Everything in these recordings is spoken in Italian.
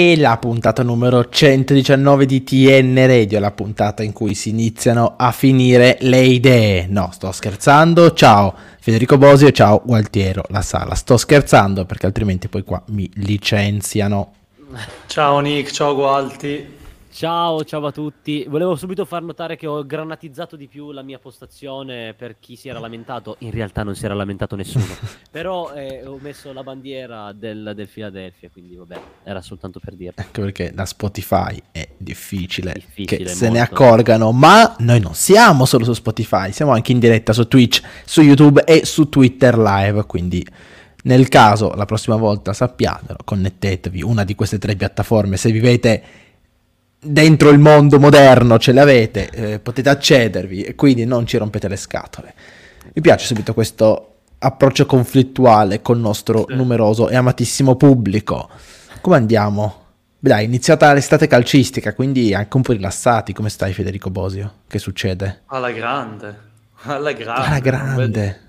e la puntata numero 119 di TN Radio, la puntata in cui si iniziano a finire le idee. No, sto scherzando. Ciao Federico Bosio ciao Gualtiero La Sala. Sto scherzando perché altrimenti poi qua mi licenziano. Ciao Nick, ciao Gualti. Ciao, ciao a tutti. Volevo subito far notare che ho granatizzato di più la mia postazione per chi si era lamentato. In realtà non si era lamentato nessuno. Però eh, ho messo la bandiera del, del, Philadelphia, quindi vabbè, era soltanto per dire. Anche perché da Spotify è difficile, difficile che se ne accorgano. Ma noi non siamo solo su Spotify, siamo anche in diretta su Twitch, su YouTube e su Twitter Live. Quindi nel caso la prossima volta sappiatelo, connettetevi una di queste tre piattaforme se vivete dentro il mondo moderno ce l'avete, eh, potete accedervi e quindi non ci rompete le scatole. Mi piace subito questo approccio conflittuale col nostro sì. numeroso e amatissimo pubblico. Come andiamo? Dai, è iniziata l'estate calcistica, quindi anche un po' rilassati. Come stai Federico Bosio? Che succede? Alla grande, alla grande. Alla grande.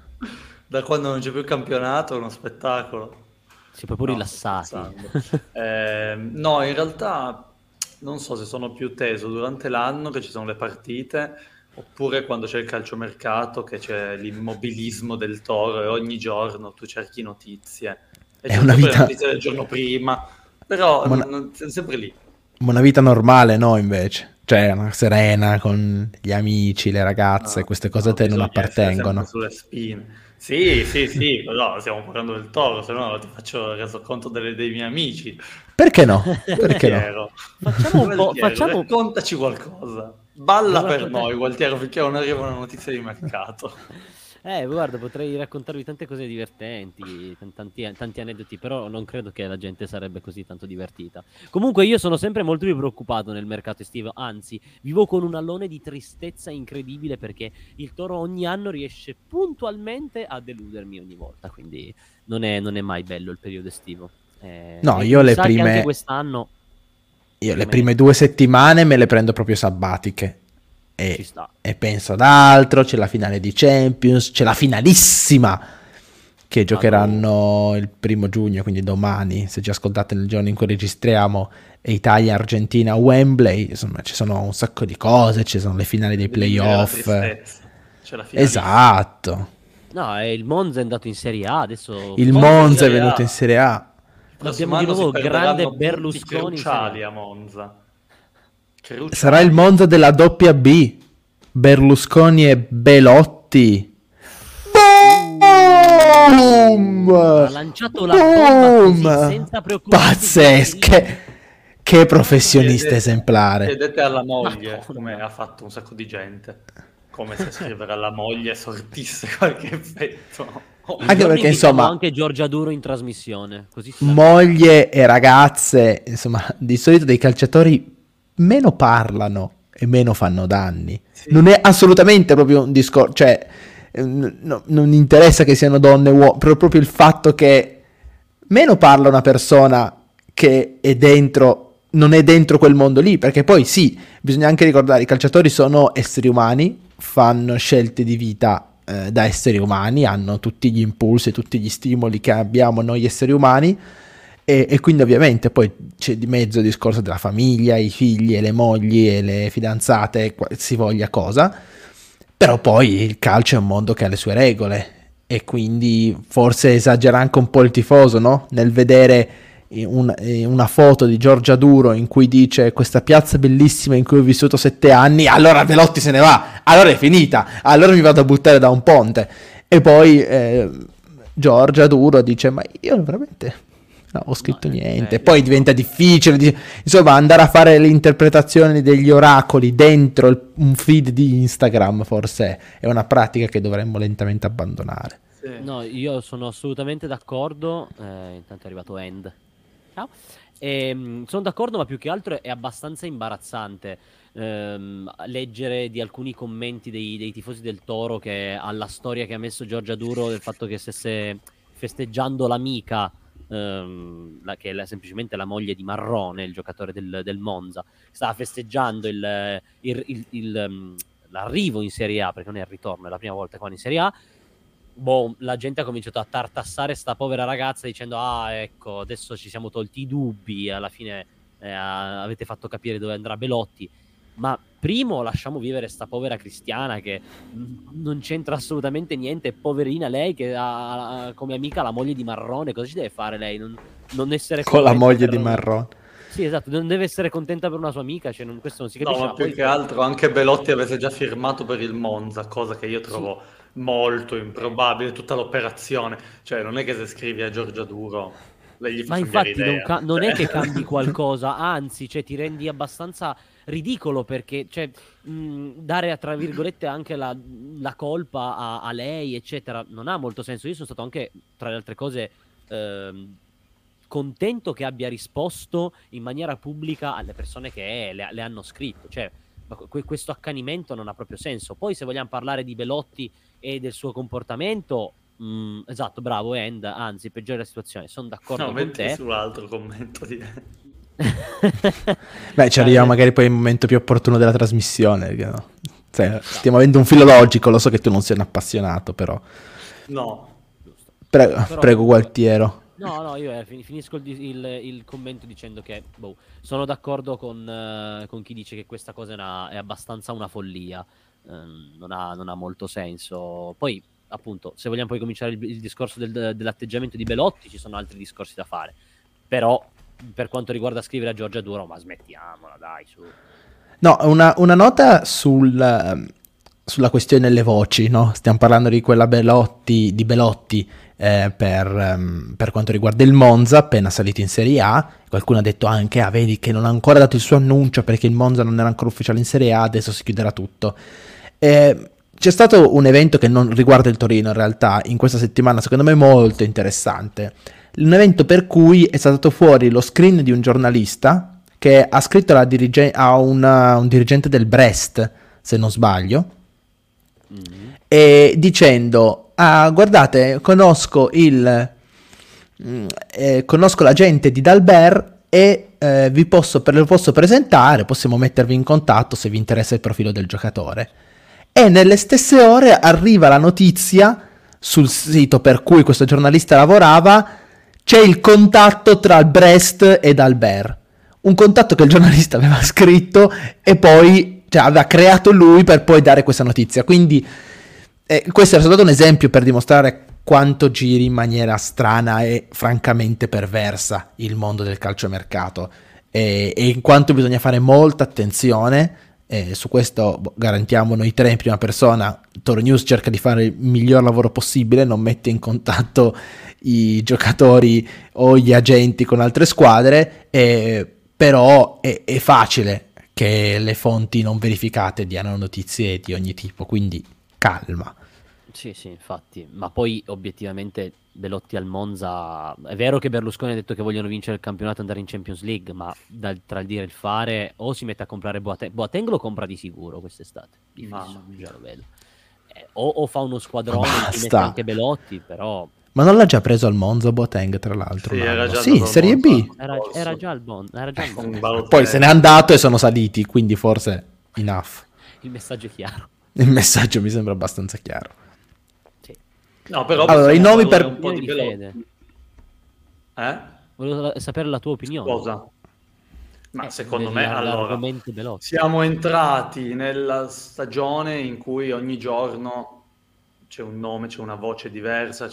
Da quando non c'è più il campionato è uno spettacolo. Si è proprio no, rilassati. eh, no, in realtà non so se sono più teso durante l'anno che ci sono le partite oppure quando c'è il calciomercato che c'è l'immobilismo del toro e ogni giorno tu cerchi notizie. E è una vita notizie del giorno prima però una... non, è sempre lì. Una vita normale no invece? Cioè una serena con gli amici le ragazze no, queste cose no, a te non appartengono. sulle spine sì, sì, sì, però stiamo parlando del toro, se no ti faccio il resoconto delle, dei miei amici. Perché no? Perché no? Facciamo un po', facciamo... Raccontaci qualcosa. Balla per noi, Gualtiero, finché non arriva una notizia di mercato. Eh, guarda, potrei raccontarvi tante cose divertenti, tanti, tanti, aneddoti, però non credo che la gente sarebbe così tanto divertita. Comunque io sono sempre molto più preoccupato nel mercato estivo, anzi, vivo con un allone di tristezza incredibile perché il Toro ogni anno riesce puntualmente a deludermi ogni volta, quindi non è, non è mai bello il periodo estivo. Eh, no, io le prime... quest'anno... Io le prime due settimane me le prendo proprio sabbatiche e, e penso ad altro, c'è la finale di Champions, c'è la finalissima che giocheranno il primo giugno, quindi domani, se ci ascoltate nel giorno in cui registriamo, Italia-Argentina Wembley, insomma ci sono un sacco di cose, ci sono le finali dei playoff. Esatto. No, il Monza è andato in Serie A, adesso... Il Monza è venuto in Serie A. Abbiamo di nuovo grande Berlusconi. a Monza. Cruciale. Sarà il Monza della doppia B. Berlusconi e Belotti. Boom! Ha lanciato la bomba senza preoccuparsi. Pazzesche. Che professionista chiedete, esemplare. Chiedete alla moglie come ha fatto un sacco di gente. Come se scrivere alla moglie sortisse qualche effetto. Anche perché insomma anche Giorgia Duro in trasmissione moglie e ragazze insomma di solito dei calciatori meno parlano e meno fanno danni. Sì. Non è assolutamente proprio un discorso, cioè eh, no, non interessa che siano donne o uomini, proprio il fatto che meno parla una persona che è dentro, non è dentro quel mondo lì, perché poi sì, bisogna anche ricordare, i calciatori sono esseri umani, fanno scelte di vita eh, da esseri umani, hanno tutti gli impulsi, tutti gli stimoli che abbiamo noi esseri umani, e, e, quindi ovviamente poi c'è di mezzo il discorso della famiglia, i figli e le mogli e le fidanzate, si voglia cosa, però poi il calcio è un mondo che ha le sue regole e quindi forse esagera anche un po' il tifoso no? nel vedere un, una foto di Giorgia Duro in cui dice questa piazza bellissima in cui ho vissuto sette anni, allora Velotti se ne va, allora è finita, allora mi vado a buttare da un ponte. E poi eh, Giorgia Duro dice ma io veramente No, ho scritto no, niente. Poi diventa difficile. Insomma, andare a fare le interpretazioni degli oracoli dentro il, un feed di Instagram forse è una pratica che dovremmo lentamente abbandonare. Sì. No, io sono assolutamente d'accordo. Eh, intanto è arrivato End. Ciao. E, ehm, sono d'accordo, ma più che altro è abbastanza imbarazzante ehm, leggere di alcuni commenti dei, dei tifosi del Toro che alla storia che ha messo Giorgia Duro del fatto che stesse festeggiando l'amica ehm, la, che è semplicemente la moglie di Marrone, il giocatore del, del Monza, stava festeggiando il, il, il, ehm, l'arrivo in Serie A, perché non è il ritorno, è la prima volta che in Serie A, boh, la gente ha cominciato a tartassare sta povera ragazza dicendo ah ecco adesso ci siamo tolti i dubbi alla fine eh, avete fatto capire dove andrà Belotti ma primo lasciamo vivere sta povera cristiana che non c'entra assolutamente niente poverina lei che ha come amica la moglie di Marrone cosa ci deve fare lei non, non essere con la moglie di Marrone sì, esatto, non deve essere contenta per una sua amica, cioè non, questo non si capisce. No, ma più che altro anche Belotti avesse già firmato per il Monza, cosa che io trovo sì molto improbabile tutta l'operazione. Cioè, non è che se scrivi a Giorgia Duro lei gli fa Ma infatti non, ca- non, è che cambi qualcosa, anzi, cioè, ti rendi abbastanza ridicolo perché cioè, mh, dare tra virgolette anche la, la colpa a, a, lei, eccetera, non ha molto senso. Io sono stato anche, tra le altre cose, ehm, contento che abbia risposto in maniera pubblica alle persone che le, le hanno scritto. Cioè, questo accanimento non ha proprio senso. Poi, se vogliamo parlare di Belotti e del suo comportamento, mm, esatto, bravo End, anzi, peggiore la situazione. Sono d'accordo no, con te. sull'altro commento di Beh, ci arriviamo magari poi il momento più opportuno della trasmissione. No? Cioè, stiamo avendo un filo logico, lo so che tu non sei un appassionato, però. No. Prego, però... prego Gualtiero. No, no, io eh, finisco il, il, il, commento dicendo che boh, sono d'accordo con, uh, con, chi dice che questa cosa è, una, è abbastanza una follia. Um, non, ha, non, ha, molto senso. Poi, appunto, se vogliamo poi cominciare il, il discorso del, dell'atteggiamento di Belotti, ci sono altri discorsi da fare. Però, per quanto riguarda scrivere a Giorgia Duro, ma smettiamola, dai, su. No, una, una nota sul, sulla questione delle voci, no? Stiamo parlando di quella Belotti, di Belotti eh, per, um, per, quanto riguarda il Monza, appena salito in Serie A. Qualcuno ha detto anche, ah, vedi che non ha ancora dato il suo annuncio perché il Monza non era ancora ufficiale in Serie A, adesso si chiuderà tutto. Eh, c'è stato un evento che non riguarda il Torino in realtà, in questa settimana, secondo me molto interessante. Un evento per cui è stato fuori lo screen di un giornalista che ha scritto dirige- a una, un dirigente del Brest, se non sbaglio, mm-hmm. e dicendo ah, guardate, conosco il... Mm, eh, conosco la gente di Dalbert e eh, vi posso, lo posso presentare, possiamo mettervi in contatto se vi interessa il profilo del giocatore. E nelle stesse ore arriva la notizia sul sito per cui questo giornalista lavorava, c'è il contatto tra Brest ed Albert. Un contatto che il giornalista aveva scritto e poi cioè, aveva creato lui per poi dare questa notizia. Quindi eh, questo era stato un esempio per dimostrare quanto giri in maniera strana e francamente perversa il mondo del calciomercato e, e in quanto bisogna fare molta attenzione e su questo boh, garantiamo noi tre in prima persona Toro News cerca di fare il miglior lavoro possibile non mette in contatto i giocatori o gli agenti con altre squadre eh, però è, è facile che le fonti non verificate diano notizie di ogni tipo quindi calma. Sì, sì, infatti, ma poi obiettivamente Belotti al Monza, è vero che Berlusconi ha detto che vogliono vincere il campionato e andare in Champions League, ma dal, tra il dire e il fare o si mette a comprare Boateng, Boateng lo compra di sicuro quest'estate, ma già lo vedo. Eh, o, o, fa uno squadrone e mette anche Belotti, però... Ma non l'ha già preso al Monza Boateng, tra l'altro? Sì, era già sì Serie B. Era, era, già al Monza. Era già al Monza. Poi se n'è andato e sono saliti, quindi forse enough. Il messaggio è chiaro. Il messaggio mi sembra abbastanza chiaro. No, però allora, i nomi per un po' di Belotti. Eh? Volevo sapere la tua opinione. Cosa? Ma eh, secondo me allora, siamo entrati nella stagione in cui ogni giorno c'è un nome, c'è una voce diversa,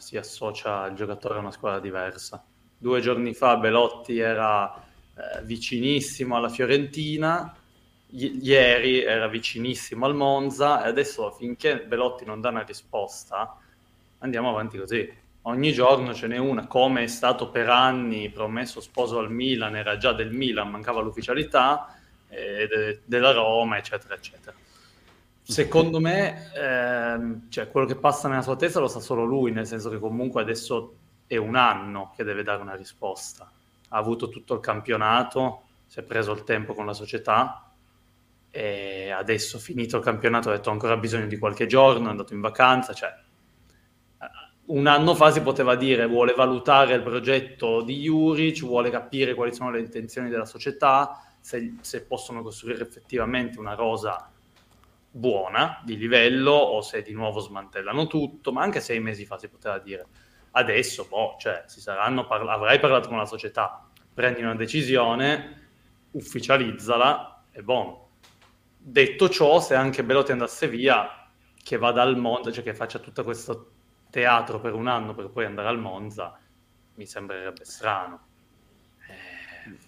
si associa il giocatore a una squadra diversa. Due giorni fa Belotti era eh, vicinissimo alla Fiorentina, I- ieri era vicinissimo al Monza e adesso finché Belotti non dà una risposta andiamo avanti così. Ogni giorno ce n'è una, come è stato per anni promesso sposo al Milan, era già del Milan, mancava l'ufficialità, eh, de- della Roma, eccetera, eccetera. Secondo me, ehm, cioè, quello che passa nella sua testa lo sa solo lui, nel senso che comunque adesso è un anno che deve dare una risposta. Ha avuto tutto il campionato, si è preso il tempo con la società e adesso finito il campionato ha detto ancora bisogno di qualche giorno, è andato in vacanza, cioè un anno fa si poteva dire vuole valutare il progetto di Juric, vuole capire quali sono le intenzioni della società, se, se possono costruire effettivamente una rosa buona, di livello, o se di nuovo smantellano tutto, ma anche sei mesi fa si poteva dire. Adesso, boh, cioè, si saranno parla- avrai parlato con la società, prendi una decisione, ufficializzala e boh. Detto ciò, se anche Belotti andasse via, che vada al Monza, cioè che faccia tutto questo teatro per un anno per poi andare al Monza, mi sembrerebbe strano.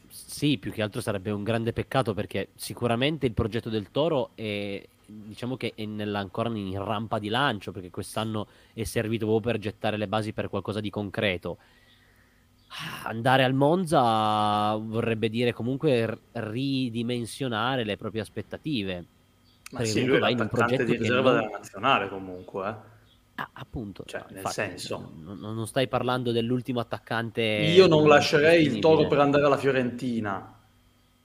Sì, più che altro sarebbe un grande peccato perché sicuramente il progetto del Toro è, diciamo che è nella, ancora in rampa di lancio perché quest'anno è servito proprio per gettare le basi per qualcosa di concreto. Andare al Monza vorrebbe dire comunque ridimensionare le proprie aspettative. Ma perché sì, lui è un progetto di riserva non... della nazionale comunque, eh. Ah, appunto, cioè, nel infatti, senso, non, non, stai parlando dell'ultimo attaccante. Io non lascerei il toro per andare alla Fiorentina,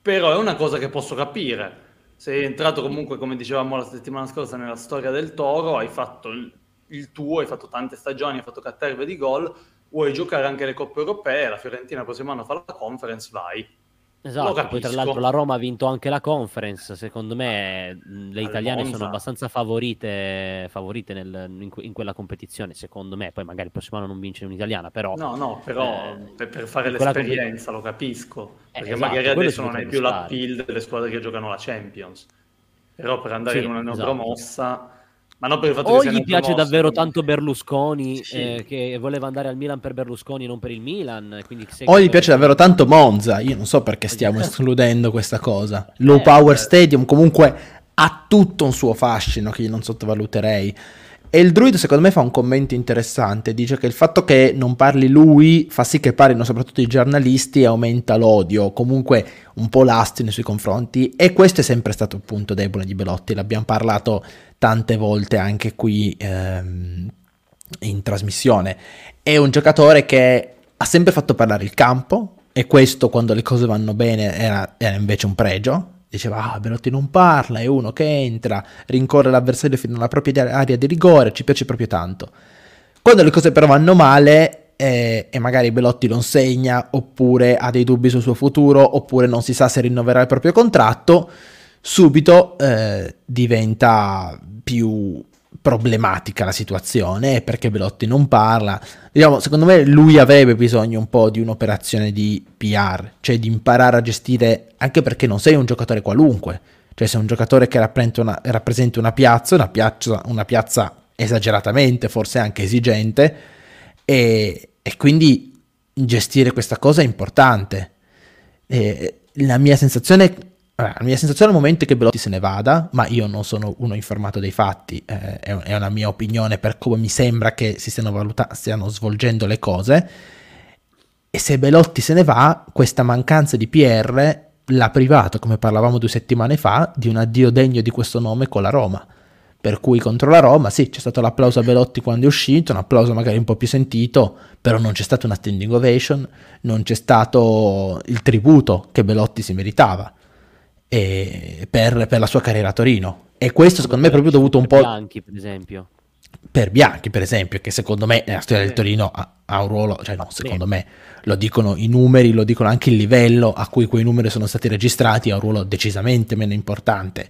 però è una cosa che posso capire. Sei entrato comunque, come dicevamo la settimana scorsa, nella storia del toro, hai fatto il, il tuo, hai fatto tante stagioni, hai fatto caterve di gol, vuoi giocare anche le coppe europee, la Fiorentina il prossimo anno fa la conference, vai Esatto, poi tra l'altro la Roma ha vinto anche la conference, secondo me le italiane sono abbastanza favorite, favorite nel, in, in, quella competizione, secondo me, poi magari il prossimo anno non vince un'italiana, però... No, no, però eh, per, per, fare l'esperienza lo capisco, eh, perché esatto, magari adesso non hai più stare. l'appeal delle squadre che giocano la Champions, però per andare sì, in una neopromossa... Esatto ma non per il fatto o che gli piace davvero tanto Berlusconi, sì. eh, che voleva andare al Milan per Berlusconi e non per il Milan. o gli piace davvero tanto Monza. Io non so perché stiamo escludendo questa cosa. Low eh, Power eh. Stadium comunque ha tutto un suo fascino che io non sottovaluterei. E il druido secondo me fa un commento interessante, dice che il fatto che non parli lui fa sì che parlino soprattutto i giornalisti e aumenta l'odio, comunque un po' l'asti nei suoi confronti. E questo è sempre stato il punto debole di Belotti, l'abbiamo parlato tante volte anche qui ehm, in trasmissione. È un giocatore che ha sempre fatto parlare il campo e questo quando le cose vanno bene era, era invece un pregio, diceva ah Belotti non parla, è uno che entra, rincorre l'avversario fino alla propria area di rigore, ci piace proprio tanto. Quando le cose però vanno male eh, e magari Belotti non segna, oppure ha dei dubbi sul suo futuro, oppure non si sa se rinnoverà il proprio contratto, subito eh, diventa più problematica la situazione perché Belotti non parla. Diciamo, secondo me lui avrebbe bisogno un po' di un'operazione di PR, cioè di imparare a gestire, anche perché non sei un giocatore qualunque, cioè sei un giocatore che rappresenta una, rappresenta una piazza, una piazza, una piazza esageratamente, forse anche esigente, e, e quindi gestire questa cosa è importante. E la mia sensazione La mia sensazione al momento è che Belotti se ne vada, ma io non sono uno informato dei fatti, eh, è, una mia opinione per come mi sembra che si stiano, valuta- stiano svolgendo le cose. E se Belotti se ne va, questa mancanza di PR l'ha privato, come parlavamo due settimane fa, di un addio degno di questo nome con la Roma. Per cui contro la Roma, sì, c'è stato l'applauso a Belotti quando è uscito, un applauso magari un po' più sentito, però non c'è stata una standing ovation, non c'è stato il tributo che Belotti si meritava per, per, la sua carriera a Torino. E questo secondo me è proprio dovuto un po'... Bianchi, per esempio. Per Bianchi, per esempio, che secondo me nella storia del Torino ha, ha un ruolo, cioè no, secondo me lo dicono i numeri, lo dicono anche il livello a cui quei numeri sono stati registrati, ha un ruolo decisamente meno importante.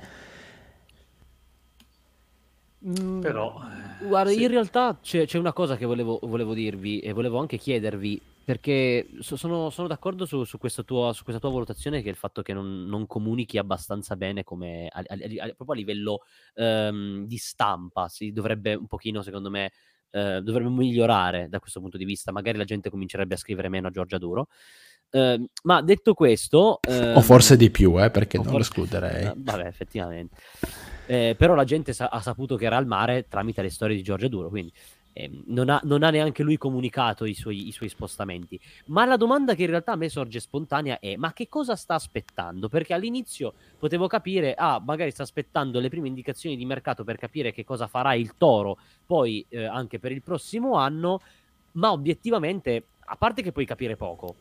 Mm, Però... Guarda, sì. in realtà c'è, c'è, una cosa che volevo, volevo dirvi e volevo anche chiedervi perché sono, sono d'accordo su, su, questa tua, su, questa tua, valutazione che è il fatto che non, non comunichi abbastanza bene come a, a, a, proprio a livello um, di stampa, si dovrebbe un pochino, secondo me, uh, dovrebbe migliorare da questo punto di vista. Magari la gente comincerebbe a scrivere meno a Giorgia Duro. Uh, ma detto questo... Uh, o forse di più, eh, perché non forse, lo escluderei. Vabbè, effettivamente. Eh, però la gente sa- ha saputo che era al mare tramite le storie di Giorgia Duro, quindi eh, non, ha, non, ha, neanche lui comunicato i suoi, i suoi, spostamenti. Ma la domanda che in realtà a me sorge spontanea è: ma che cosa sta aspettando? Perché all'inizio potevo capire, ah, magari sta aspettando le prime indicazioni di mercato per capire che cosa farà il toro, poi eh, anche per il prossimo anno, ma obiettivamente, a parte che puoi capire poco.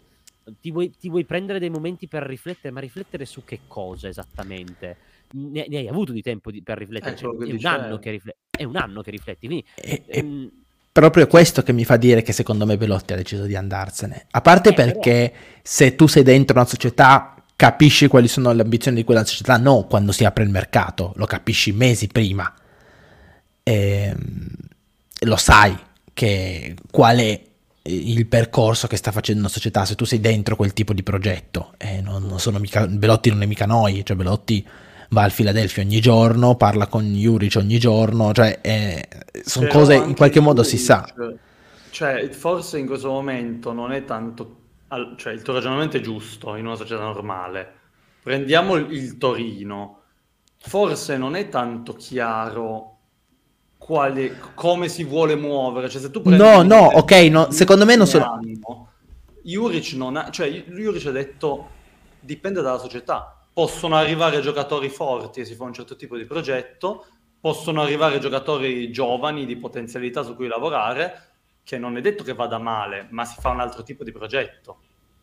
Ti vuoi, ti vuoi prendere dei momenti per riflettere, ma riflettere su che cosa esattamente? Ne, ne hai avuto di tempo di, per riflettere? Cioè, è, un anno che rifletti, è un anno che rifletti. Quindi, e, ehm, proprio questo che mi fa dire che secondo me Belotti ha deciso di andarsene. A parte eh, perché se tu sei dentro una società capisci quali sono le ambizioni di quella società, no quando si apre il mercato, lo capisci mesi prima. E, ehm, lo sai che qual è il percorso che sta facendo una società se tu sei dentro quel tipo di progetto. E non, non sono mica, Belotti non è mica noi, cioè Belotti va al Philadelphia ogni giorno, parla con Juric ogni giorno, cioè eh, sono cose in qualche modo Juric, si sa. Cioè, forse in questo momento non è tanto, cioè il tuo ragionamento è giusto in una società normale. Prendiamo il, Torino, forse non è tanto chiaro quali, come si vuole muovere. Cioè, se tu no, no, ok, no, secondo me non sono... Juric non ha, cioè Juric ha detto dipende dalla società possono arrivare giocatori forti e si fa un certo tipo di progetto, possono arrivare giocatori giovani di potenzialità su cui lavorare, che non è detto che vada male, ma si fa un altro tipo di progetto.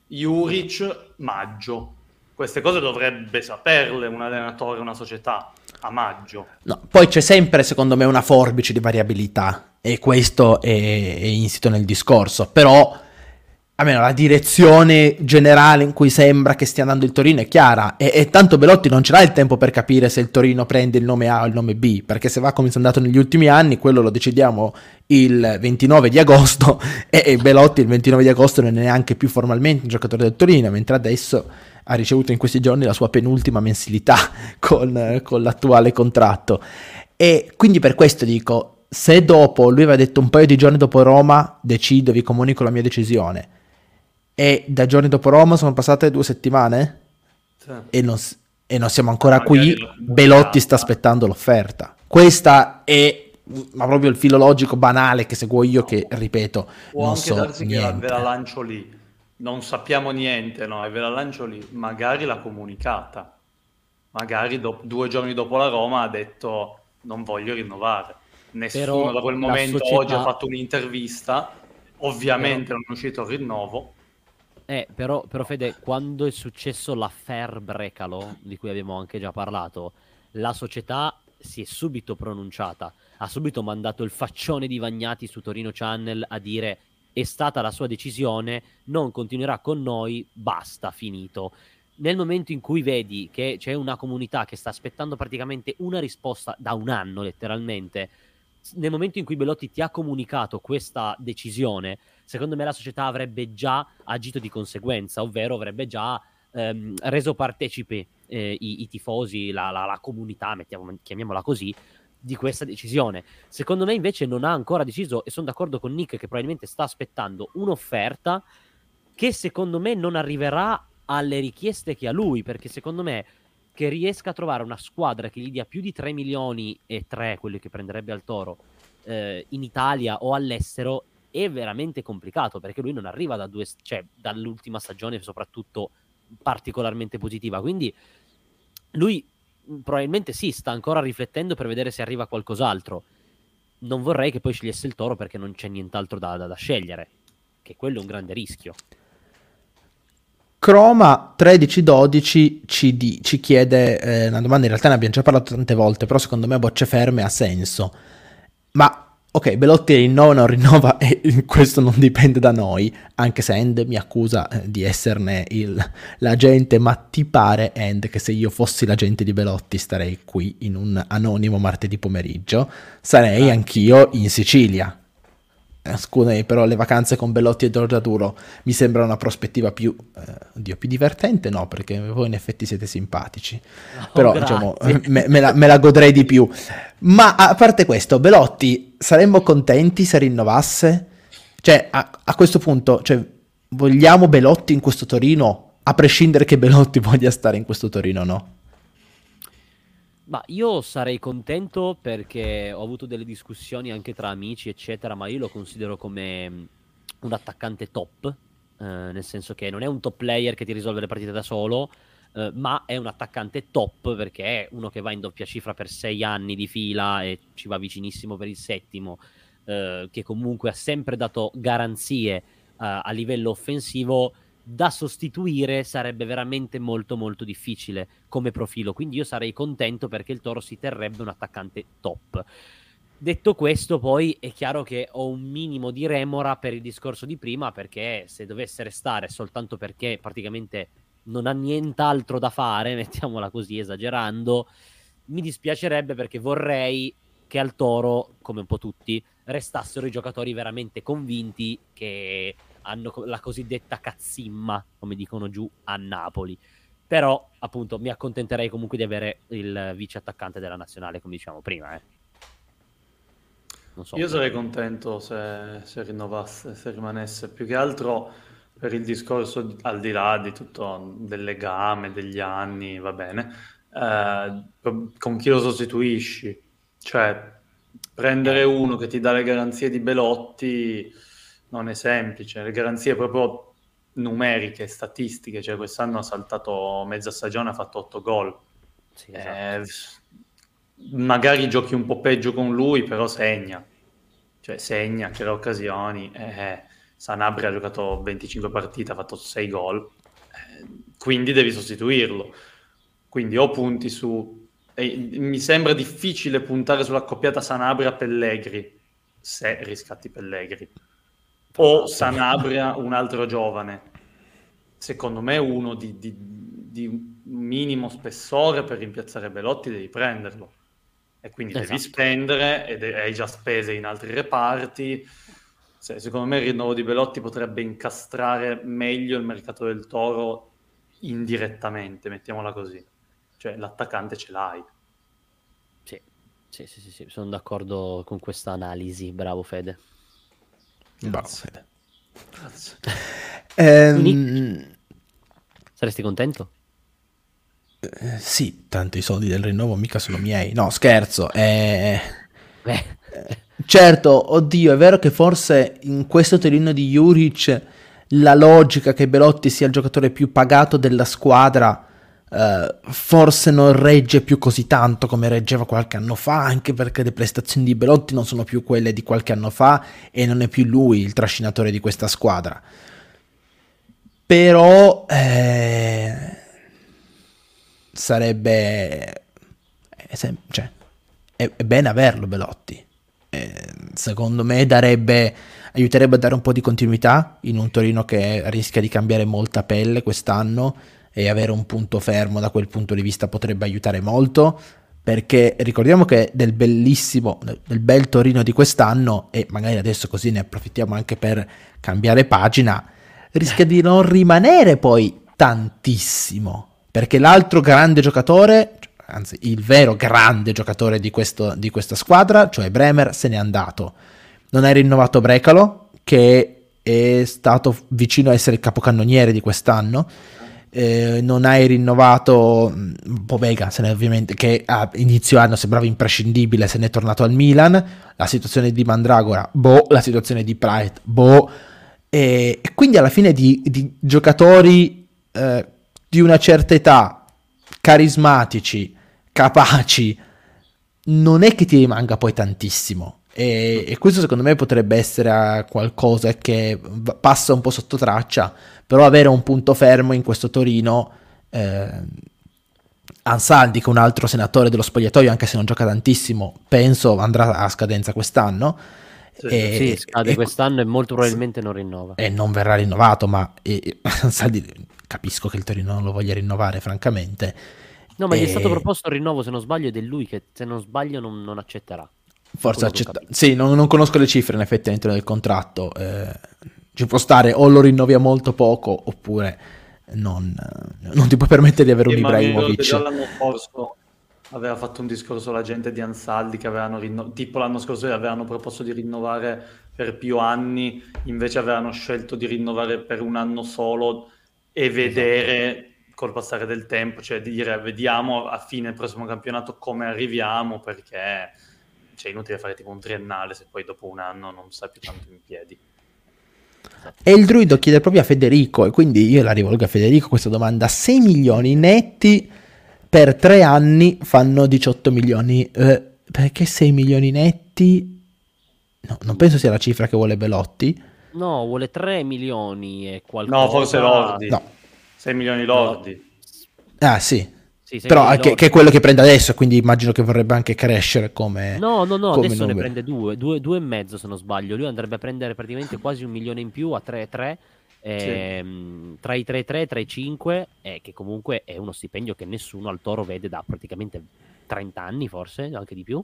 Juric, maggio. Queste cose dovrebbe saperle un allenatore, una società a maggio. No, poi c'è sempre, secondo me, una forbice di variabilità e questo è, è insito nel discorso, però almeno la direzione generale in cui sembra che stia andando il Torino è chiara. E, e, tanto Belotti non ce l'ha il tempo per capire se il Torino prende il nome A o il nome B perché se va come è andato negli ultimi anni quello lo decidiamo il 29 di agosto e, e Belotti il 29 di agosto non è neanche più formalmente un giocatore del Torino mentre adesso ha ricevuto in questi giorni la sua penultima mensilità con, con l'attuale contratto. E quindi per questo dico se dopo lui aveva detto un paio di giorni dopo Roma decido vi comunico la mia decisione e da giorni dopo Roma sono passate due settimane sì. e, non, e, non, siamo ancora Magari qui. Belotti sta aspettando l'offerta. Questa è ma proprio il filologico banale che seguo io, che ripeto, Può non anche so darsi niente. che ve la lancio lì. Non sappiamo niente, no? E ve la lancio lì. Magari l'ha comunicata. Magari do- due giorni dopo la Roma ha detto non voglio rinnovare. Nessuno Però da quel momento società... oggi ha fatto un'intervista. Ovviamente Però... non è uscito il rinnovo eh, però, però Fede, quando è successo l'affair Brecalo, di cui abbiamo anche già parlato, la società si è subito pronunciata, ha subito mandato il faccione di Vagnati su Torino Channel a dire è stata la sua decisione, non continuerà con noi, basta, finito. Nel momento in cui vedi che c'è una comunità che sta aspettando praticamente una risposta da un anno, letteralmente, nel momento in cui Belotti ti ha comunicato questa decisione, secondo me la società avrebbe già agito di conseguenza, ovvero avrebbe già ehm, reso partecipi eh, i, i, tifosi, la, la, la comunità, mettiamo, chiamiamola così, di questa decisione. Secondo me invece non ha ancora deciso e sono d'accordo con Nick che probabilmente sta aspettando un'offerta che secondo me non arriverà alle richieste che ha lui, perché secondo me che riesca a trovare una squadra che gli dia più di 3 milioni e 3, quelli che prenderebbe al Toro, eh, in Italia o all'estero, è veramente complicato perché lui non arriva da due, cioè, dall'ultima stagione soprattutto particolarmente positiva. Quindi lui mm, probabilmente sì, sta ancora riflettendo per vedere se arriva qualcos'altro. Non vorrei che poi scegliesse il Toro perché non c'è nient'altro da, da, da scegliere, che quello è un grande rischio. Chroma 1312 ci, di, ci chiede eh, una domanda, in realtà ne abbiamo già parlato tante volte, però secondo me a bocce ferme ha senso. Ma ok, Belotti rinnova o non rinnova e questo non dipende da noi, anche se End mi accusa eh, di esserne il, l'agente, ma ti pare End che se io fossi l'agente di Belotti starei qui in un anonimo martedì pomeriggio, sarei ah. anch'io in Sicilia scusami, però le vacanze con Bellotti e Giorgiaturo mi sembra una prospettiva più, eh, oddio, più divertente, no, perché voi in effetti siete simpatici, oh, però diciamo, me, me, la, me, la, godrei di più. Ma a parte questo, Belotti, saremmo contenti se rinnovasse? Cioè, a, a questo punto, cioè, vogliamo Belotti in questo Torino, a prescindere che Belotti voglia stare in questo Torino o no? Ma io sarei contento perché ho avuto delle discussioni anche tra amici, eccetera, ma io lo considero come mm, un attaccante top, eh, nel senso che non è un top player che ti risolve le partite da solo, eh, ma è un attaccante top perché è uno che va in doppia cifra per sei anni di fila e ci va vicinissimo per il settimo, eh, che comunque ha sempre dato garanzie eh, a livello offensivo da sostituire sarebbe veramente molto molto difficile come profilo, quindi io sarei contento perché il Toro si terrebbe un attaccante top. Detto questo, poi è chiaro che ho un minimo di remora per il discorso di prima, perché se dovesse restare soltanto perché praticamente non ha nient'altro da fare, mettiamola così, esagerando, mi dispiacerebbe perché vorrei che al Toro, come un po' tutti, restassero i giocatori veramente convinti che hanno la cosiddetta cazzimma, come dicono giù a Napoli. Però, appunto, mi accontenterei comunque di avere il vice attaccante della nazionale, come diciamo prima. Eh. So. Io sarei contento se, se, rinnovasse, se rimanesse più che altro per il discorso al di là di tutto del legame, degli anni, va bene, eh, con chi lo sostituisci. Cioè, prendere uno che ti dà le garanzie di Belotti non è semplice, le garanzie proprio numeriche, statistiche, cioè quest'anno ha saltato mezza stagione, ha fatto 8 gol. Sì, esatto. eh, magari giochi un po' peggio con lui, però segna. Cioè segna, crea occasioni. Eh, Sanabria ha giocato 25 partite, ha fatto 6 gol. Eh, quindi devi sostituirlo. Quindi o punti su... mi sembra difficile puntare sulla coppiata Sanabria-Pellegri, se riscatti Pellegri o Sanabria, un altro giovane. Secondo me uno di, di, di minimo spessore per rimpiazzare Belotti devi prenderlo. E quindi esatto. devi spendere ed hai già spese in altri reparti. Se, secondo me il rinnovo di Belotti potrebbe incastrare meglio il mercato del Toro indirettamente, mettiamola così. Cioè l'attaccante ce l'hai. Sì, sì, sì, sì, sì. sono d'accordo con questa analisi. Bravo Fede. Grazie. Grazie. Ehm... Saresti contento? Eh, sì, tanto i soldi del rinnovo mica sono miei. No, scherzo. Eh... eh. Certo, oddio, è vero che forse in questo terreno di Juric la logica che Belotti sia il giocatore più pagato della squadra Uh, forse non regge più così tanto come reggeva qualche anno fa, anche perché le prestazioni di Belotti non sono più quelle di qualche anno fa e non è più lui il trascinatore di questa squadra. Però eh, sarebbe... È, cioè, è, è, bene averlo Belotti. Eh, secondo me darebbe, aiuterebbe a dare un po' di continuità in un Torino che rischia di cambiare molta pelle quest'anno e avere un punto fermo da quel punto di vista potrebbe aiutare molto perché ricordiamo che del bellissimo, del bel Torino di quest'anno, e magari adesso così ne approfittiamo anche per cambiare pagina, rischia di non rimanere poi tantissimo, perché l'altro grande giocatore, anzi il vero grande giocatore di, questo, di questa squadra, cioè Bremer, se n'è andato. Non hai rinnovato Brecalo, che è stato vicino a essere il capocannoniere di quest'anno, eh, non hai rinnovato mm, Povega, se ne ovviamente, che a inizio anno sembrava imprescindibile, se ne è tornato al Milan, la situazione di Mandragora, boh, la situazione di Pride, boh, e, e quindi alla fine di, di giocatori eh, di una certa età, carismatici, capaci, non è che ti rimanga poi tantissimo. E, e, questo secondo me potrebbe essere qualcosa che passa un po' sotto traccia, però avere un punto fermo in questo Torino. Eh, Ansaldi, che è un altro senatore dello spogliatoio, anche se non gioca tantissimo, penso andrà a scadenza quest'anno. Sì, e, sì scade e, quest'anno e molto probabilmente non rinnova. E non verrà rinnovato, ma e, Ansaldi capisco che il Torino non lo voglia rinnovare, francamente. No, ma gli è stato proposto il rinnovo, se non sbaglio, ed è lui che, se non sbaglio, non, non accetterà. Forse accetta... Sì, non, non, conosco le cifre in effetti all'interno del contratto. Eh, ci può stare o lo rinnovi a molto poco oppure non, non ti puoi permettere di avere un Ibrahimovic. L'anno scorso aveva fatto un discorso la gente di Ansaldi che avevano rinno... tipo l'anno scorso avevano proposto di rinnovare per più anni, invece avevano scelto di rinnovare per un anno solo e vedere esatto. col passare del tempo, cioè dire vediamo a fine del prossimo campionato come arriviamo perché cioè, inutile fare tipo un triennale se poi dopo un anno non sta più tanto in piedi. E il druido chiede proprio a Federico, e quindi io la rivolgo a Federico questa domanda: 6 milioni netti per 3 anni fanno 18 milioni. Eh, perché 6 milioni netti? No, non penso sia la cifra che vuole Belotti. No, vuole 3 milioni e qualcosa. No, forse lordi. No. 6 milioni lordi. Ah, sì. Sì, Però che, che, è quello che prende adesso, quindi immagino che vorrebbe anche crescere come. No, no, no, adesso numero. ne prende due, due, due, e mezzo se non sbaglio. Lui andrebbe a prendere praticamente quasi un milione in più a 3-3 ehm, tra i 3-3 tra i 5, eh, che comunque è uno stipendio che nessuno al Toro vede da praticamente 30 anni, forse anche di più.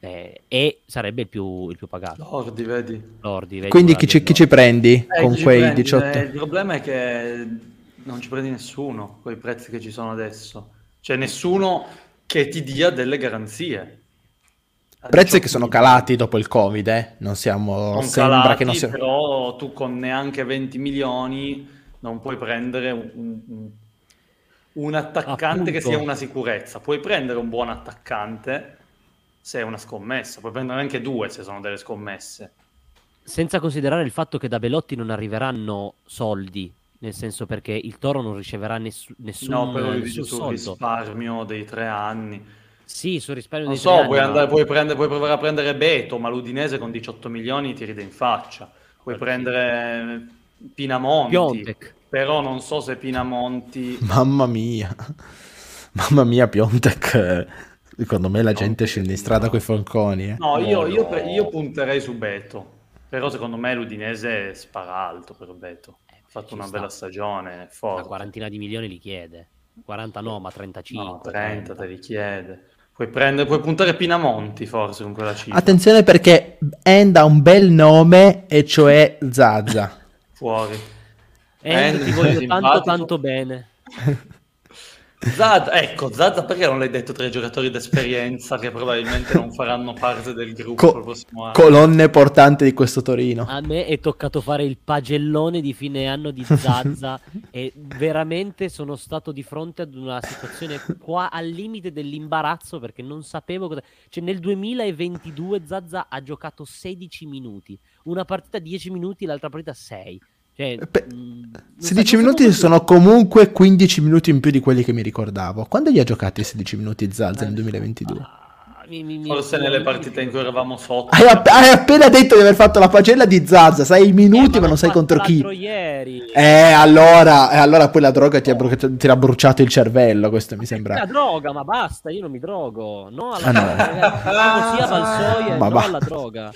Eh, e sarebbe il più, il più pagato. Lordi, vedi. Lordi, vedi Quindi chi ci, chi ci prendi Eh, con quei prendi? 18? Eh, il problema è che non ci prendi nessuno con i prezzi che ci sono adesso. Cioè nessuno che ti dia delle garanzie. A Prezzi 18 che sono calati dopo il Covid, eh? Non siamo... Non sembra calati, che non sia... però tu con neanche 20 milioni non puoi prendere un, un- un attaccante che Appunto. sia una sicurezza. Puoi prendere un buon attaccante se è una scommessa, puoi prendere anche due se sono delle scommesse. Senza considerare il fatto che da Belotti non arriveranno soldi, nel senso perché il Toro non riceverà nessu- nessun, No, però dico nessun sul soldo. risparmio dei tre anni. Sì, sul risparmio Non dei so, tre puoi, anni, andare, ma- puoi, prendere, puoi provare a prendere Beto, ma l'Udinese con 18 milioni ti ride in faccia. Puoi Certo, prendere Pinamonti, Piontek. però non so se Pinamonti... Mamma mia. Mamma mia, Piontek. eh, Secondo me la gente scende in strada con i falconi. eh. No, io, io no. pre- io punterei su Beto, però secondo me l'Udinese spara alto per Beto. Ha fatto una sta. bella stagione, Una forte. quarantina di milioni li chiede. 40 no, ma 35. No, 30 te li chiede. Puoi, prendere, puoi puntare Pinamonti forse con quella cifra. Attenzione perché End ha un bel nome, e cioè Zazza. Fuori. Eh, ti voglio simpatico. tanto tanto bene. Zazza, ecco, Zazza perché non l'hai detto tra i giocatori d'esperienza che probabilmente non faranno parte del gruppo Co- il prossimo anno? colonne portante di questo Torino. A me è toccato fare il pagellone di fine anno di Zazza e veramente sono stato di fronte ad una situazione qua al limite dell'imbarazzo perché non sapevo cosa... Cioè nel 2022 Zazza ha giocato 16 minuti, una partita 10 minuti, l'altra partita 6. Cioè, sa- 16 non minuti sono comunque 15 minuti in più di quelli che mi ricordavo. Quando li ha giocati i 16 minuti Zazza nel 2022? Ah, mi- mi- Forse mi- nelle mi- partite in cui eravamo sotto. Hai, app- hai appena detto di aver fatto la pagella di Zazza, sai i minuti Eh, ma non sai contro chi. ieri. Eh, allora, eh, allora poi la droga ti ha, bru- ti ha bruciato il cervello, questo mi La sembra. droga, ma basta, io non mi drogo. No alla Ah, no. droga, sia Valsoia Ma no va- alla droga.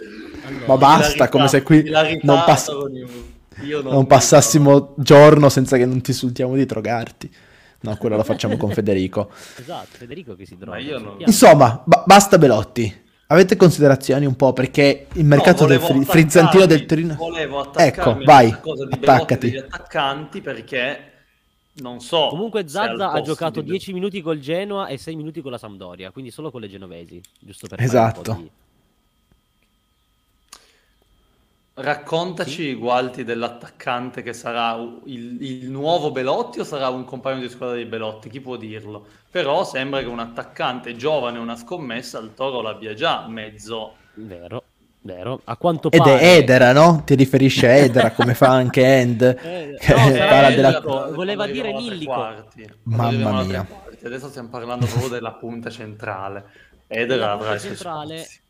Allora, Ma basta, come se qui non, pass- Io non passassimo giorno senza che non ti insultiamo di drogarti. No, quello lo facciamo con Federico. Esatto, Federico che si droga. Ma io non-. Insomma, ba- basta Belotti. Avete considerazioni un po' perché il mercato del fri- frizzantino del Torino... Volevo attaccarmi Ecco, vai, cosa di Belotti attaccati. degli attaccanti perché non so. Comunque Zazza ha giocato di- 10 minuti col Genoa e 6 minuti con la Sampdoria, quindi solo con le genovesi, giusto per fare un Esatto. po' di- Raccontaci i gualti dell'attaccante che sarà il, il nuovo Belotti o sarà un compagno di squadra di Belotti, chi può dirlo? Però sembra che un attaccante giovane, una scommessa, il Toro l'abbia già mezzo. Vero, vero. A quanto Ed pare... è Edera, no? Ti riferisci a Edera come fa anche End? Eh, che no, parla Edera, della... voleva quando dire Nillico. Mamma mia. Adesso stiamo parlando proprio della punta centrale. Eder Della avrà punta i suoi centrale- spazi.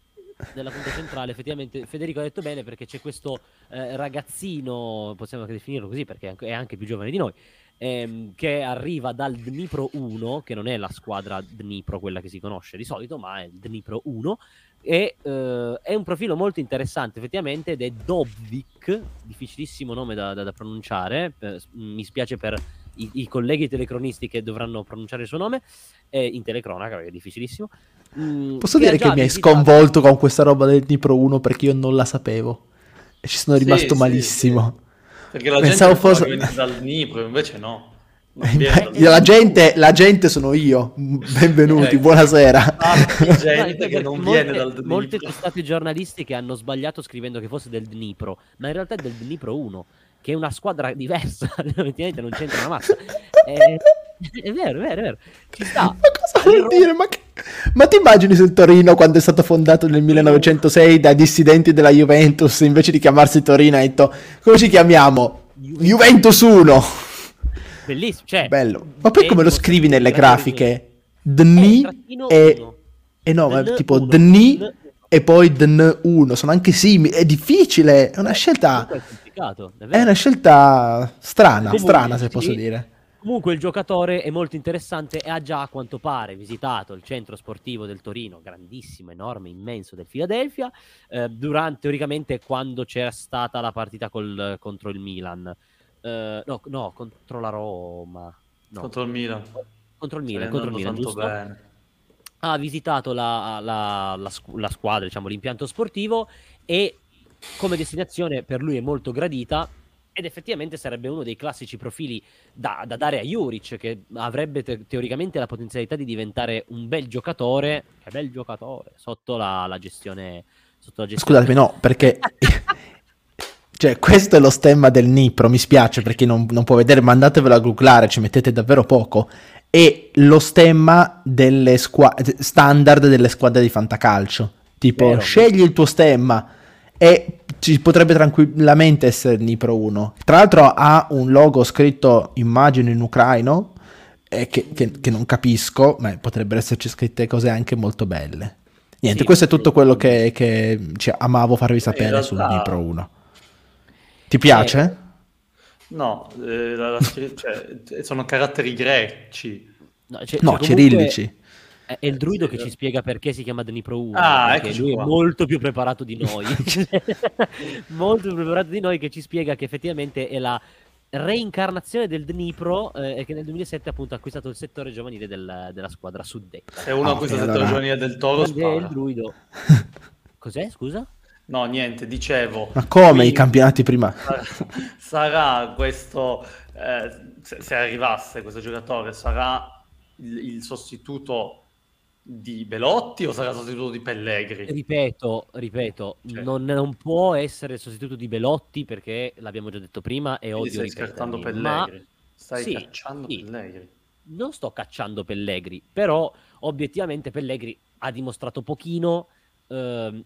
Della punta centrale, effettivamente Federico ha detto bene perché c'è questo eh, ragazzino, possiamo anche definirlo così perché è anche, più giovane di noi, ehm, che arriva dal Dnipro 1, che non è la squadra Dnipro, quella che si conosce di solito, ma è il Dnipro 1, e eh, è un profilo molto interessante effettivamente ed è Dovvik, difficilissimo nome da, da- da pronunciare, eh, mi spiace per i, i colleghi telecronisti che dovranno pronunciare il suo nome, eh, in telecronaca perché è difficilissimo. Mm, Posso che dire che mi hai sconvolto con questa roba del Dnipro 1 perché io non la sapevo. E ci sono Sì, rimasto sì, malissimo. Perché la Pensavo gente fosse- dal Dnipro, invece no. Eh, la, gente, la gente sono io. Benvenuti, Ecco. buonasera. Ah, gente che non molte, viene dal Dnipro. molte testate giornalistiche hanno sbagliato scrivendo che fosse del Dnipro, ma in realtà è del Dnipro 1, che è una squadra diversa, effettivamente non c'entra una massa. È, è vero, è vero, è vero. Ci sta. Ma cosa vuol dire? Ma, che- ma ti immagini se il Torino, quando è stato fondato nel 1906 da dissidenti della Juventus, invece di chiamarsi Torino, ha detto come ci chiamiamo? Juventus 1. Bellissimo, cioè, Bello. Ma poi è come lo scrivi nelle grafiche? Dni Eh, trattino e... E no, Dn tipo. Dni Dn- e poi Dn1. Sono anche simili. È difficile. È una scelta... Complicato, è È una scelta strana, Comunque, strana se sì. posso dire. Comunque il giocatore è molto interessante e ha già a quanto pare visitato il centro sportivo del Torino, grandissimo, enorme, immenso del Philadelphia, eh, durante teoricamente quando c'era stata la partita col- contro il Milan. eh, no, no, contro la Roma. No. Contro il Milan. Contro il Milan, contro il Milan, giusto? Bene. Ha visitato la, la, la, la squadra, diciamo, l'impianto sportivo e come destinazione per lui è molto gradita ed effettivamente sarebbe uno dei classici profili da, da dare a Juric che avrebbe te- teoricamente la potenzialità di diventare un bel giocatore che bel giocatore sotto la, la gestione sotto la gestione scusatemi no perché cioè questo è lo stemma del Nipro mi spiace per chi non, non può vedere mandatevelo a googlare ci mettete davvero poco. È lo stemma delle squadre standard delle squadre di fantacalcio. Tipo Vero. scegli il tuo stemma e ci potrebbe tranquillamente essere Nipro 1. Tra l'altro ha un logo scritto, immagino, in ucraino, eh, che, che, che, non capisco, ma potrebbero esserci scritte cose anche molto belle. Niente, sì, questo è tutto quello che, che cioè, amavo farvi sapere realtà... sul Nipro 1. Ti piace? Eh, no, eh, la, la, cioè, sono caratteri greci. No, cioè, no cioè, cirillici. È il druido che ci spiega perché si chiama Dnipro 1. Ah, perché lui qua. è molto più preparato di noi. molto più preparato di noi che ci spiega che effettivamente è la reincarnazione del Dnipro eh, e che nel 2007 appunto ha acquistato il settore giovanile del, della squadra suddetta. Se uno ah, acquista il settore allora... giovanile del Toro, spara. il druido. Cos'è, scusa? No, niente, dicevo. Ma come quindi, i campionati prima? Sarà questo, eh, se, se, arrivasse questo giocatore, sarà il, il sostituto di Belotti o sarà sostituto di Pellegri? Ripeto, ripeto, cioè. non, non, può essere sostituto di Belotti perché l'abbiamo già detto prima e odio stai scartando Pellegri. Ma... Stai sì, cacciando sì. Pellegri. Non sto cacciando Pellegri, però obiettivamente Pellegri ha dimostrato pochino. Ehm,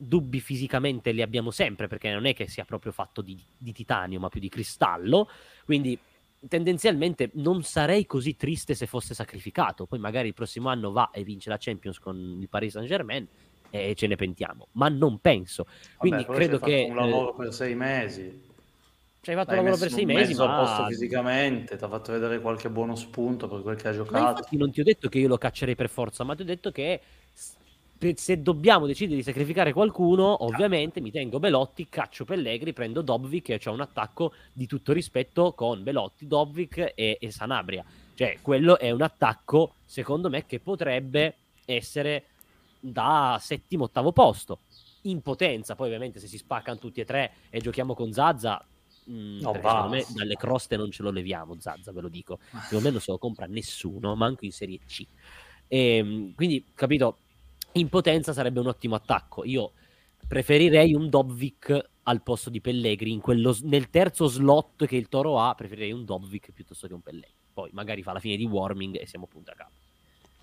dubbi fisicamente li abbiamo sempre perché non è che sia proprio fatto di, di titanio ma più di cristallo. Quindi tendenzialmente non sarei così triste se fosse sacrificato. Poi magari il prossimo anno va e vince la Champions con il Paris Saint Germain e ce ne pentiamo, ma non penso. Quindi Vabbè, credo che. un lavoro per sei mesi. Ci hai fatto un lavoro per sei mesi. Ma... a posto fisicamente, ti ha fatto vedere qualche buono spunto per quel che ha giocato. non ti ho detto che io lo caccerei per forza, ma ti ho detto che se dobbiamo decidere di sacrificare qualcuno, ovviamente mi tengo Belotti, caccio Pellegri, prendo Dobvik e ho un attacco di tutto rispetto con Belotti, Dobvik e, e Sanabria. Cioè, quello è un attacco, secondo me, che potrebbe essere da settimo, ottavo posto. In potenza, poi ovviamente se si spaccano tutti e tre e giochiamo con Zazza, mm, no, secondo me dalle croste non ce lo leviamo Zazza, ve lo dico. Secondo me non se lo compra nessuno, manco in Serie C. E, ehm, quindi, capito, in potenza sarebbe un ottimo attacco. Io preferirei un Dobvik al posto di Pellegri quello, nel terzo slot che il Toro ha preferirei un Dobvik piuttosto che un Pellegri poi magari fa la fine di warming e siamo punto a capo.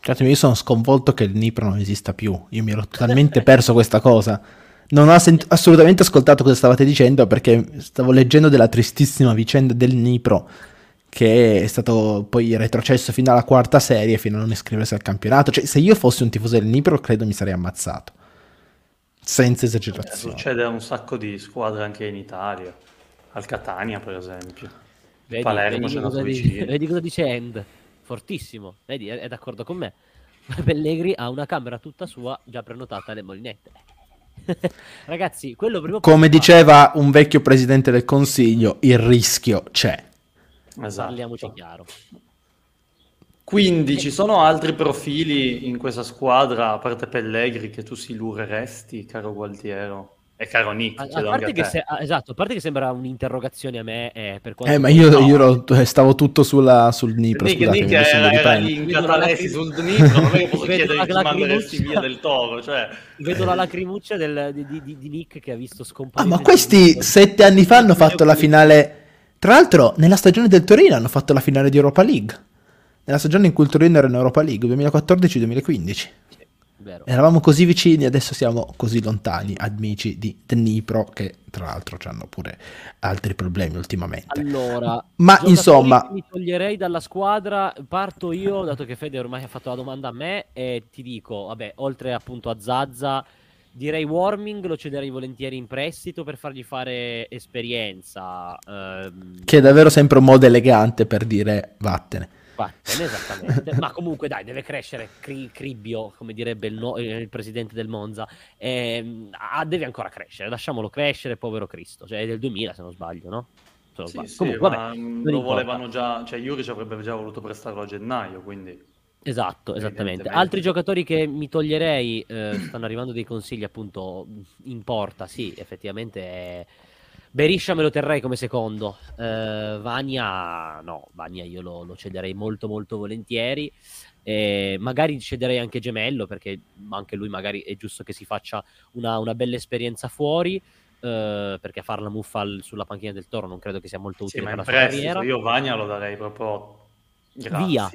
Cazzo, io sono sconvolto che il Nipro non esista più. Io mi ero totalmente perso questa cosa. Non ho sent- assolutamente ascoltato cosa stavate dicendo perché stavo leggendo della tristissima vicenda del Nipro che è stato poi retrocesso fino alla quarta serie, fino a non iscriversi al campionato. Cioè, se io fossi un tifoso del Nipro, credo mi sarei ammazzato. Senza esagerazione. Eh, succede un sacco di squadre anche in Italia. Al Catania, per esempio. Vedi, Palermo vedi, cosa, dice, vedi cosa dice End. Fortissimo. Vedi, è, è d'accordo con me. Pellegri ha una camera tutta sua già prenotata alle molinette. Ragazzi, quello prima Come diceva un vecchio presidente del consiglio, il rischio c'è. Esatto. Parliamoci chiaro. Quindi ci sono altri profili in questa squadra, a parte Pellegri, che tu si illuderesti, caro Gualtiero? E caro Nick, a, a parte che se, esatto, a parte che sembra un'interrogazione a me eh, per Eh, ma io, no. io ero, stavo tutto sulla, sul Dnipro, Nick, scusate, Nick era, era lì in catalesi sul Dnipro, non è che posso chiedere la, manderesti via del toro, cioè... Vedo la lacrimuccia del, di, di, di, Nick che ha visto scomparire... Ah, ma questi sette anni fa hanno fatto la finale tra l'altro, nella stagione del Torino hanno fatto la finale di Europa League. Nella stagione in cui il Torino era in Europa League, 2014-2015. Vero. Eravamo così vicini, adesso siamo così lontani, amici di Dnipro, che tra l'altro hanno pure altri problemi ultimamente. Allora, ma insomma, mi toglierei dalla squadra. Parto io, dato che Fede ormai ha fatto la domanda a me, e ti dico, vabbè, oltre appunto a Zazza Direi Warming lo cederei volentieri in prestito per fargli fare esperienza. Ehm... Che è davvero sempre un modo elegante per dire vattene. Vattene, esattamente. Ma comunque dai, deve crescere cri- Cribbio, come direbbe il, no- il presidente del Monza. Ehm, ah, deve ancora crescere, lasciamolo crescere, povero Cristo. Cioè è del 2000 se non sbaglio, no? Sì, sì, Comunque, vabbè, lo volevano già, cioè Juric avrebbe già voluto prestarlo a gennaio, quindi... Esatto, esattamente. Altri giocatori che mi toglierei, eh, stanno arrivando dei consigli appunto in porta, sì, effettivamente è... Beriscia me lo terrei come secondo, uh, Vania no, Vania io lo, lo cederei molto molto volentieri, eh, magari cederei anche Gemello perché anche lui magari è giusto che si faccia una, una bella esperienza fuori, uh, perché far la muffa sulla panchina del Toro non credo che sia molto utile sì, per la carriera. Io Vania lo darei proprio grazie. via.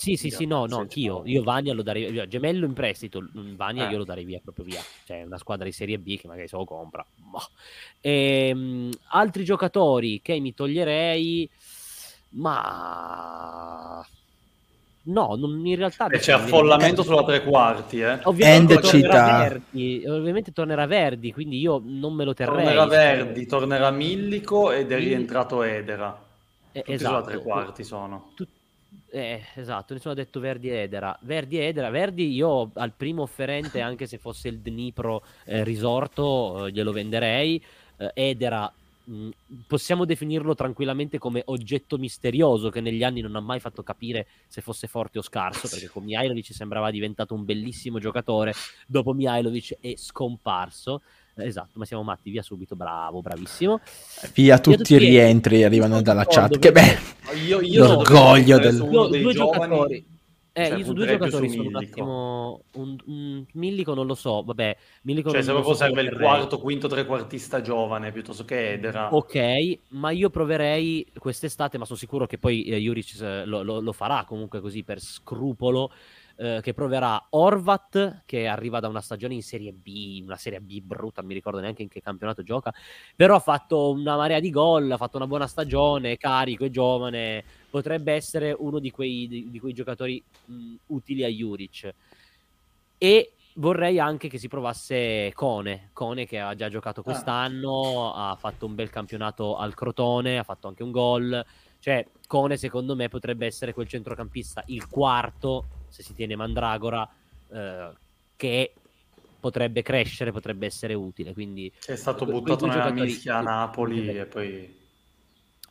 Sì, sì, sì, no, no, anch'io. Io Vania lo darei via. Gemello in prestito, Vania eh. io lo darei via proprio via. Cioè, una squadra di Serie B che magari se lo compra. Boh. E, um, altri giocatori che mi toglierei, ma... No, non, in realtà... E c'è affollamento sulla tre quarti, eh. Ovviamente tornerà, Verdi, ovviamente tornerà Verdi, quindi io non me lo terrei. Tornerà Verdi, tornerà Millico ed è rientrato Edera. Eh, Tutti esatto. sulla tre quarti sono. Tutti eh, esatto, nessuno ha detto Verdi e Edera. Verdi e Edera, Verdi io al primo offerente, anche se fosse il Dnipro eh, risorto, eh, glielo venderei. Eh, Edera mh, mm, possiamo definirlo tranquillamente come oggetto misterioso che negli anni non ha mai fatto capire se fosse forte o scarso, perché con Mihailovic sembrava diventato un bellissimo giocatore, dopo Mihailovic è scomparso. Esatto, ma siamo matti, via subito, bravo, bravissimo. Via tutti, tutti i rientri arrivano dalla chat, che bello. Io, io l'orgoglio del... Io, due giocatori. Eh, cioè, io su due giocatori su sono un attimo. Un, un, Millico non lo so, vabbè. Millico cioè, se proprio so serve il quarto, quinto, trequartista giovane piuttosto che Edera. Ok, ma io proverei quest'estate, ma sono sicuro che poi eh, Juric eh, lo, lo, lo, farà comunque così per scrupolo eh, che proverà Orvat, che arriva da una stagione in Serie B, una Serie B brutta, non mi ricordo neanche in che campionato gioca, però ha fatto una marea di gol, ha fatto una buona stagione, carico e giovane, potrebbe essere uno di quei, di, di quei giocatori mh, utili a Juric. E vorrei anche che si provasse Cone, Cone che ha già giocato ah. quest'anno, ah. ha fatto un bel campionato al Crotone, ha fatto anche un gol. Cioè, Cone secondo me potrebbe essere quel centrocampista, il quarto se si tiene Mandragora, eh, che potrebbe crescere, potrebbe essere utile. Quindi, è stato buttato nella mischia a Napoli e poi...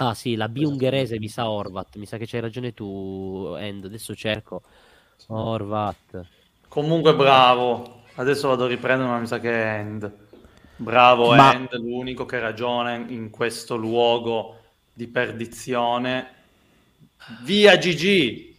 Ah sì, la B ungherese mi sa Orvat, mi sa che c'hai ragione tu, End, adesso cerco Orvat. Comunque bravo, adesso vado a riprendere ma mi sa che è End. Bravo ma... End, l'unico che ragione in questo luogo di perdizione. Via GG!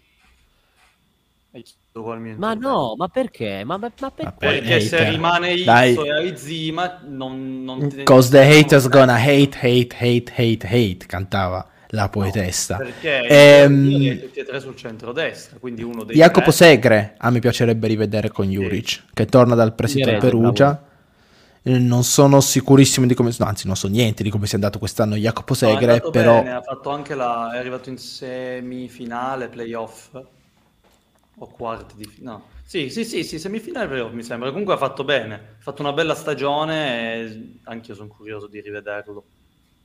Ma no, ma perché? Ma, ma, ma perché? perché se rimane Izzo Dai. e Aizima non, non te... Cause the haters gonna hate, hate, hate, hate, hate, cantava la poetessa. No, perché ehm... tutti e tre sul centro-destra, quindi uno dei Jacopo tre... Segre, a me piacerebbe rivedere con Juric, sì. che torna dal prestito Perugia. Eh, non sono sicurissimo di come, no, anzi non so niente di come sia andato quest'anno Jacopo Segre, no, però... Bene, ha fatto anche la... è arrivato in semifinale, playoff o quarti di no. Sì, sì, sì, sì, semifinale playoff mi sembra. Comunque ha fatto bene, ha fatto una bella stagione e anche io sono curioso di rivederlo.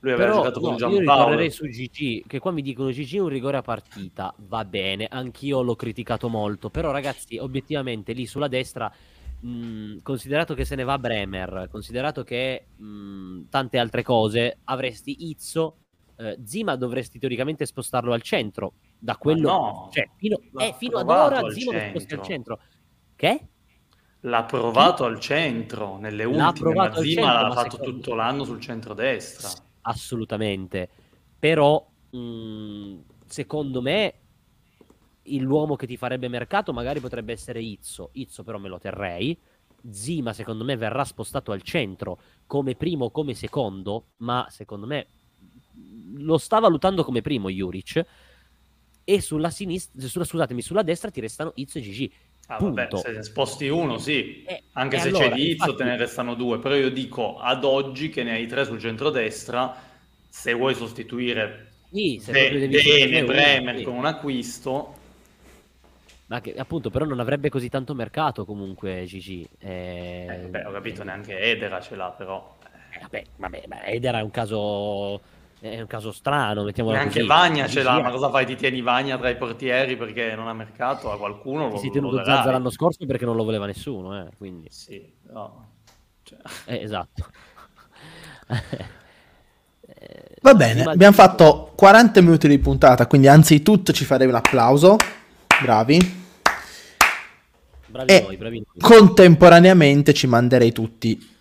Lui aveva Però, giocato no, con Giampaolo. Io ritornerei su GG, che qua mi dicono GG un rigore a partita, va bene, anch'io l'ho criticato molto, però ragazzi, obiettivamente lì sulla destra mh, considerato che se ne va Bremer, considerato che mh, tante altre cose, avresti Izzo, eh, Zima dovresti teoricamente spostarlo al centro, da quello... No, cioè, fino, eh, fino ad ora Zimo lo sposta al centro. Che? L'ha provato al centro, nelle l'ha ultime, ma Zima l'ha fatto tutto l'anno sul centro-destra. Assolutamente. Però, mh, secondo me, l'uomo che ti farebbe mercato magari potrebbe essere Izzo. Izzo però me lo terrei. Zima, secondo me, verrà spostato al centro come primo o come secondo, ma secondo me lo sta valutando come primo Juric e sulla sinistra, sulla, scusatemi, sulla destra ti restano Izzo e Gigi. Ah, vabbè, se sposti uno, sì, eh, anche se allora, c'è di Izzo infatti... te ne restano due, però io dico ad oggi che ne hai tre sul centro-destra, se vuoi sostituire sì, se De- Dene, Bremer sì. con un acquisto... Ma che appunto, però non avrebbe così tanto mercato comunque Gigi. Eh... Eh, beh, ho capito, neanche Edera ce l'ha, però... Eh, vabbè, vabbè, Edera è un caso è un caso strano, mettiamola Anche così. Vagna ce l'ha, ma cosa fai? Ti tieni Vagna tra i portieri perché non ha mercato a qualcuno? Lo, si è tenuto Zazza l'anno scorso perché non lo voleva nessuno, eh, quindi. Sì, no. Cioè... Eh, esatto. Eh, Va bene, abbiamo fatto 40 minuti di puntata, quindi anzitutto ci farei un applauso. Bravi. Bravi e noi, bravi noi. contemporaneamente ci manderei tutti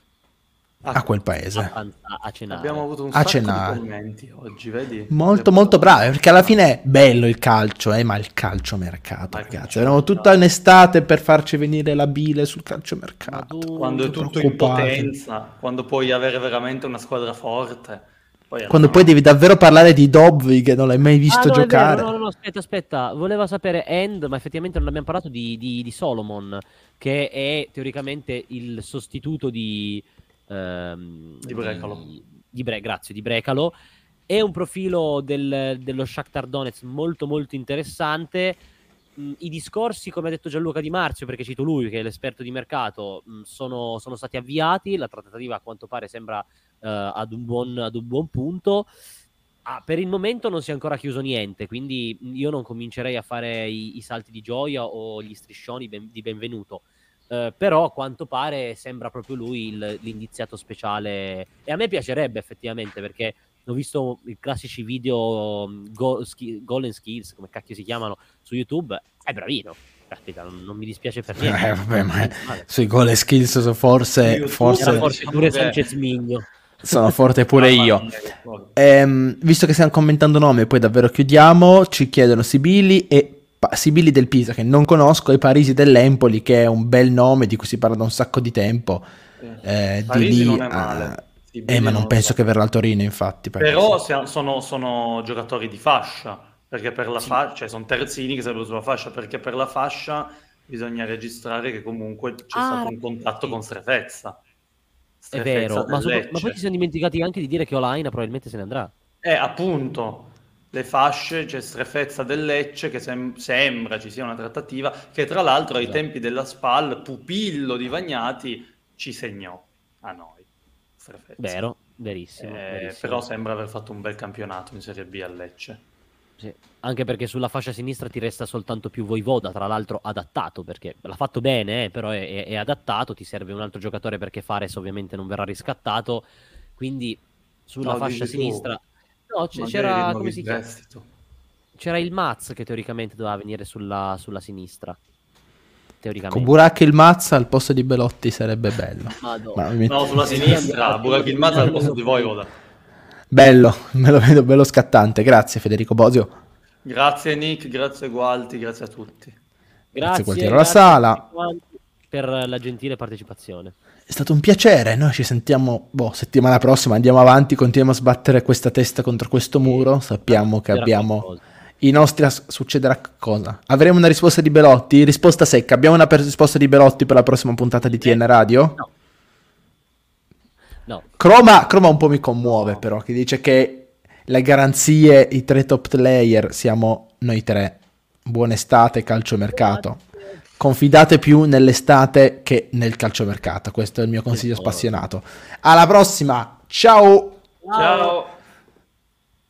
a quel paese. A, a cenare. Abbiamo avuto un A sacco cenare. di commenti oggi, vedi? Molto molto bravi, perché alla fine è bello il calcio, eh, ma il calciomercato, Ma ragazzi. Avevamo tutta un'estate per farci venire la bile sul calciomercato. Tu- Quando è Tutto in potenza, quando puoi avere veramente una squadra forte. Poi Quando poi devi davvero parlare di Dobby che non l'hai mai visto Ah, no, giocare. vero, no, no, no, aspetta, aspetta. Voleva sapere End, ma effettivamente non abbiamo parlato di, di- di Solomon, che è teoricamente il sostituto di... ehm, Di Brecalo. Di, di Bre- grazie, di Brecalo. È un profilo del- dello Shakhtar Donetsk molto molto interessante. Mm, I discorsi, come ha detto Gianluca Di Marzio, perché cito lui che è l'esperto di mercato, mm, sono, sono stati avviati. La trattativa a quanto pare sembra eh, ad, un buon, ad un buon punto. Ah, per il momento non si è ancora chiuso niente, quindi io non comincerei a fare i, i salti di gioia o gli striscioni ben- di benvenuto. Eh, però a quanto pare sembra proprio lui il- l'indiziato speciale e a me piacerebbe effettivamente perché ho visto i classici video um, go, ski- Golden Skills, come cacchio si chiamano, su YouTube, è bravino. Caspita, non, non mi dispiace per niente. Eh, vabbè, ma sui gol e skills so- forse, forse forse pure. Sanchez Migno. sono forte pure Mamma io. Ehm, visto che stiamo commentando nomi e poi davvero chiudiamo, ci chiedono Sibili e Sibili del Pisa che non conosco e Parisi dell'Empoli che è un bel nome di cui si parla da un sacco di tempo. Eh, di Parisi lì non è male. Sì, Eh, ma non penso so. che verrà al Torino, infatti. Parisi. Però sono, sono giocatori di fascia, perché per la fascia, cioè sono terzini che sarebbero sulla fascia, perché per la fascia bisogna registrare che comunque c'è Ah, stato un contatto sì. con Strefezza. È Strefezza vero, del ma, sopra- ma poi ci siamo dimenticati anche di dire che Olaina probabilmente se ne andrà. Eh, appunto, le fasce, c'è Strefezza del Lecce, che sem- sembra ci sia una trattativa, che tra l'altro ai Esatto. tempi della SPAL, pupillo di Vagnati, ci segnò a noi. Strefezza. Vero, verissimo. Eh, verissimo. però sembra aver fatto un bel campionato in Serie B a Lecce. Sì, Anche perché sulla fascia sinistra ti resta soltanto più Voivoda, tra l'altro adattato, perché l'ha fatto bene, eh, però è, è- adattato, ti serve un altro giocatore perché Fares ovviamente non verrà riscattato, quindi sulla No, fascia dici tu. No, c- c'era, come il si chiama? c'era il Maz che teoricamente doveva venire sulla, sulla sinistra. Teoricamente. Con Burak il Mazza al posto di Belotti sarebbe bello. Madonna. Ma No, sulla sinistra, Burak Yilmaz al posto di Voivoda. Bello, me lo vedo bello scattante. Grazie Federico Bosio. Grazie Nick, grazie Gualti, grazie a tutti. Grazie, Grazie, Gualtiero alla sala. a tutti quanti per la gentile partecipazione. È stato un piacere. Noi ci sentiamo boh, settimana prossima. Andiamo avanti, continuiamo a sbattere questa testa contro questo muro. Sappiamo che abbiamo qualcosa. i nostri. as- succederà cosa? Avremo una risposta di Belotti? Risposta secca. Abbiamo una per- risposta di Belotti per la prossima puntata di TN Radio? No. No, Croma, Croma un po' mi commuove, però, che dice che le garanzie, i tre top player, siamo noi tre. Buona estate, calciomercato. Confidate più nell'estate che nel calciomercato. Questo è il mio consiglio cosa. spassionato. Alla prossima, ciao! Ciao.